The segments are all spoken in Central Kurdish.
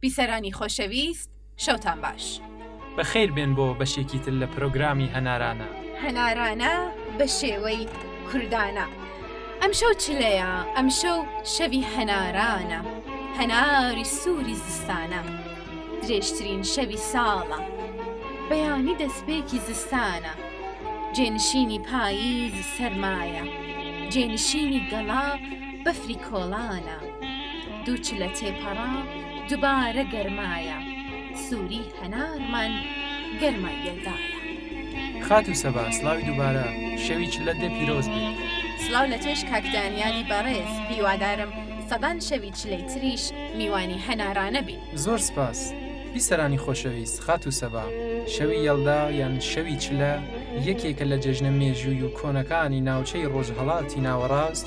بیسەرانی خۆشەویست شەوتان باش. بەخیر بێن بۆ بەشێکی تر لە پرۆگرامی هەنارانە. هەنارانە بە شێوەی کوردانە. ئەمشەو چلەیە ئەمشەو شەوی هەنارانە هەناری سووری زستانە درێژترین شەوی ساڵە بەیانی دەستپێکی زستانە جێنشینی پاییز سەرمایە جێنشینی گەڵا بەفری کۆڵانە دوو چلە تێپەڕا دوبارە گەرمایە سووری هەنارمان گەرمای لێدایە. خاتو سەبا سلاوی دووبارە شەوی چلە دێ پیرۆز بێ. سڵاو لە تۆش کاک دانیالی بەڕێز هیوادارم سەدان شەوی چلەی تریش میوانی هەنارانە بی. زۆر سپاس بیسەرانی خۆشەویست خاتو سەبا شەوی یەڵدا یان شەوی چلە یەکێکە لە جەژنە مێژووی و کۆنەکانی ناوچەی ڕۆژهەڵاتی ناوەڕاست،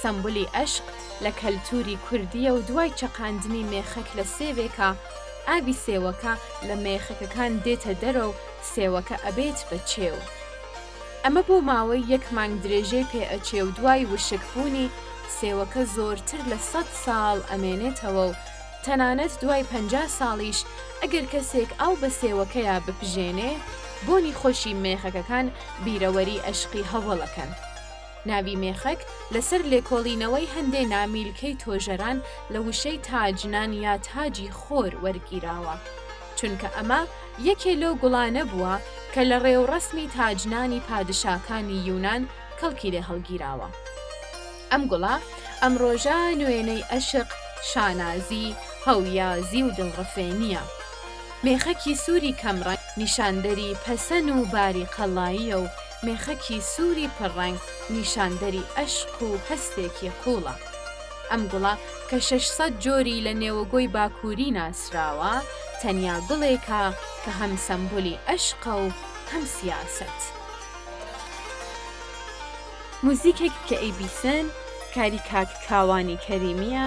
سەمبولی ئەشق لە کەلتوری کوردیە و دوای چەقاندنی مێخەک لە سێوێکا ئاوی سێوەکە لە مێخەکەکان دێتە دەرە و سێوەکە ئەبێت بە چێو ئەمە بۆ ماوەی یەک مانگ درێژەی پێ ئەچێ و دوای وشک بوونی سێوەکە زۆرتر لە سەد ساڵ ئەمێنێتەوە و تەنانەت دوای پەنجا ساڵیش ئەگەر کەسێک ئاو بە سێوەکەیا بپژێنێ بۆنی خۆشی مێخەکەکان بیرەوەری ئەشقی هەوەڵەکەن. ناوی مێخەک لەسەر لێکۆڵینەوەی هەندێ نامیلکەی تۆژەران لە وشەی تاجنان یا تاجی خۆر وەرگیراوە، چونکە ئەمە یەکێ لەو گوڵانە بووە کە لە ڕێوڕەسمی تاجنانی پادشاکانی یونان کەڵکی لێ هەڵگیراوە. ئەم گوڵە ئەمڕۆژە نوێنەی ئەشق، شانازی، هەویازی و دڵڕفێنییە. مێخەکی سووری کەمڕەنگ نیشاندەری پەسەن و باری قەڵاییە و، مێخەکی سووری پڕ ڕەنگ نیشاندەری ئەشق و هەستێکی قووڵە. ئەم گوڵە کە شەش سەد جۆری لە نێوەگۆی باکووری ناسراوە، تەنیا گوڵێکە کە هەم سەمبولی ئەشقە و هەم سیاسەت. موزیکێک کە ئەیبیسن کاری کاک کاوانی کەریمییە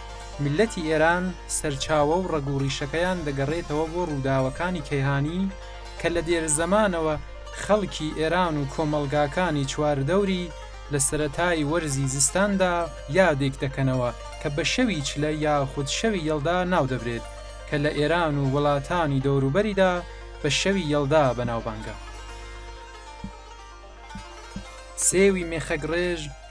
میللەتی ئێران سەرچاوە و ڕەگ و ڕیشەکەیان دەگەڕێتەوە بۆ ڕووداوەکانی کەیهانی کە لە دێر زەمانەوە خەڵکی ئێران و کۆمەڵگاکانی چواردەوری لە سەرەتای وەرزی زستاندا یادێک دەکەنەوە کە بە شەوی چلە یاخود شەوی یەڵدا ناو دەبرێت کە لە ئێران و وڵاتانی دەوروبەریدا بە شەوی یەڵدا بەناوبانگە. سێوی مێخەک ڕێژ،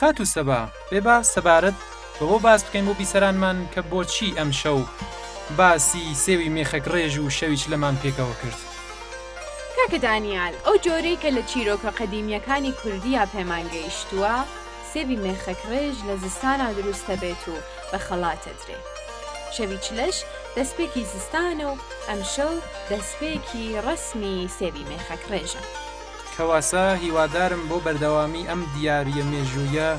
خاتوو سەبا، ئێ با سەبارەت بەوە باس بکەین بۆ بیسەرانمان کە بۆچی ئەمشەو باسی سێوی مێخەکڕێژ و شەویچلەمان پێکەوە کرد. کاکە دانیال، ئەو جۆرەی کە لە چیرۆکە قەدیمییەکانی کوردیا پێمان گەیشتووە، سێوی مێخەک ڕێژ لە زستانا دروست دەبێت و بە خەڵات دەدرێ. شەوی چلەش دەسپێکی زستانە و ئەمشەو دەسپێکی ڕەسمی سێوی مێخەک ڕێژە. کەواسە هیوادارم بۆ بەردەوامی ئەم دیاریە مێژوویە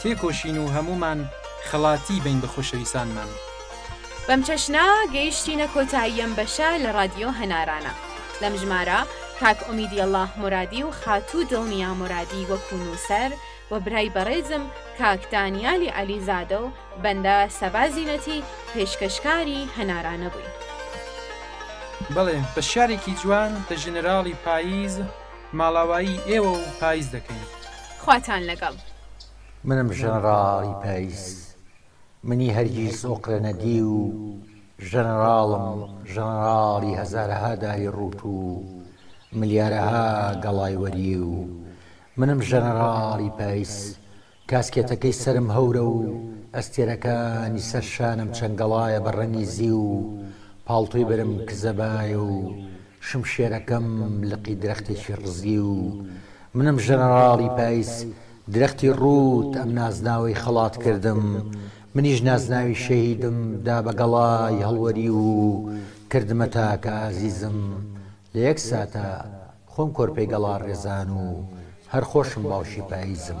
تێکۆشین و هەموومان خەڵاتی بین بە خۆشەویسانمان. بەم چەشنە گەیشتینە کۆتایی ئەم بەشە لە ڕادیۆ هەنارانە. لەم ژمارە کاک ئومیدی ئەڵڵاه مورادی و خاتوو دڵنیا مورادی وەکوو نووسەر و برای بەڕێزم کاک دانیالی عەلیزادە و بەندە سەبا زینەتی پێشکەشکاری هەنارانە بووین. بەڵێ بە شیعرێکی جوان دە ژنەراڵی پاییز ماڵاوایی ئێوە و پاییز دەکەین. خواتان لەگەڵ. منم ژەنەراڵی پایز. منی هەرگیز ئۆقرە نەدیو ژەنەراڵم ژەنەراڵی هەزارەها داری ڕووت و ملیارەها گەڵای وەریو منم ژەنەراڵی پایز کاسکێتەکەی سەرم هەورە و ئەستێرەکانی سەر شانم چەند گەڵایە بە ڕەنگی زیو پاڵتۆی بەرم کزەبایە و شمشێرەکەم لقی درەختێکی ڕزیو منم ژەنەراڵی پایز درەختی ڕووت ئەم نازناوەی خەڵات کردم منیش نازناوی شەهیدم دا بە گەڵای هەڵوەری و کردمە تاکە ئازیزم لە یەک ساتا خۆم کۆرپەی گەڵا ڕێزان و هەر خۆشم باوشی پاییزم.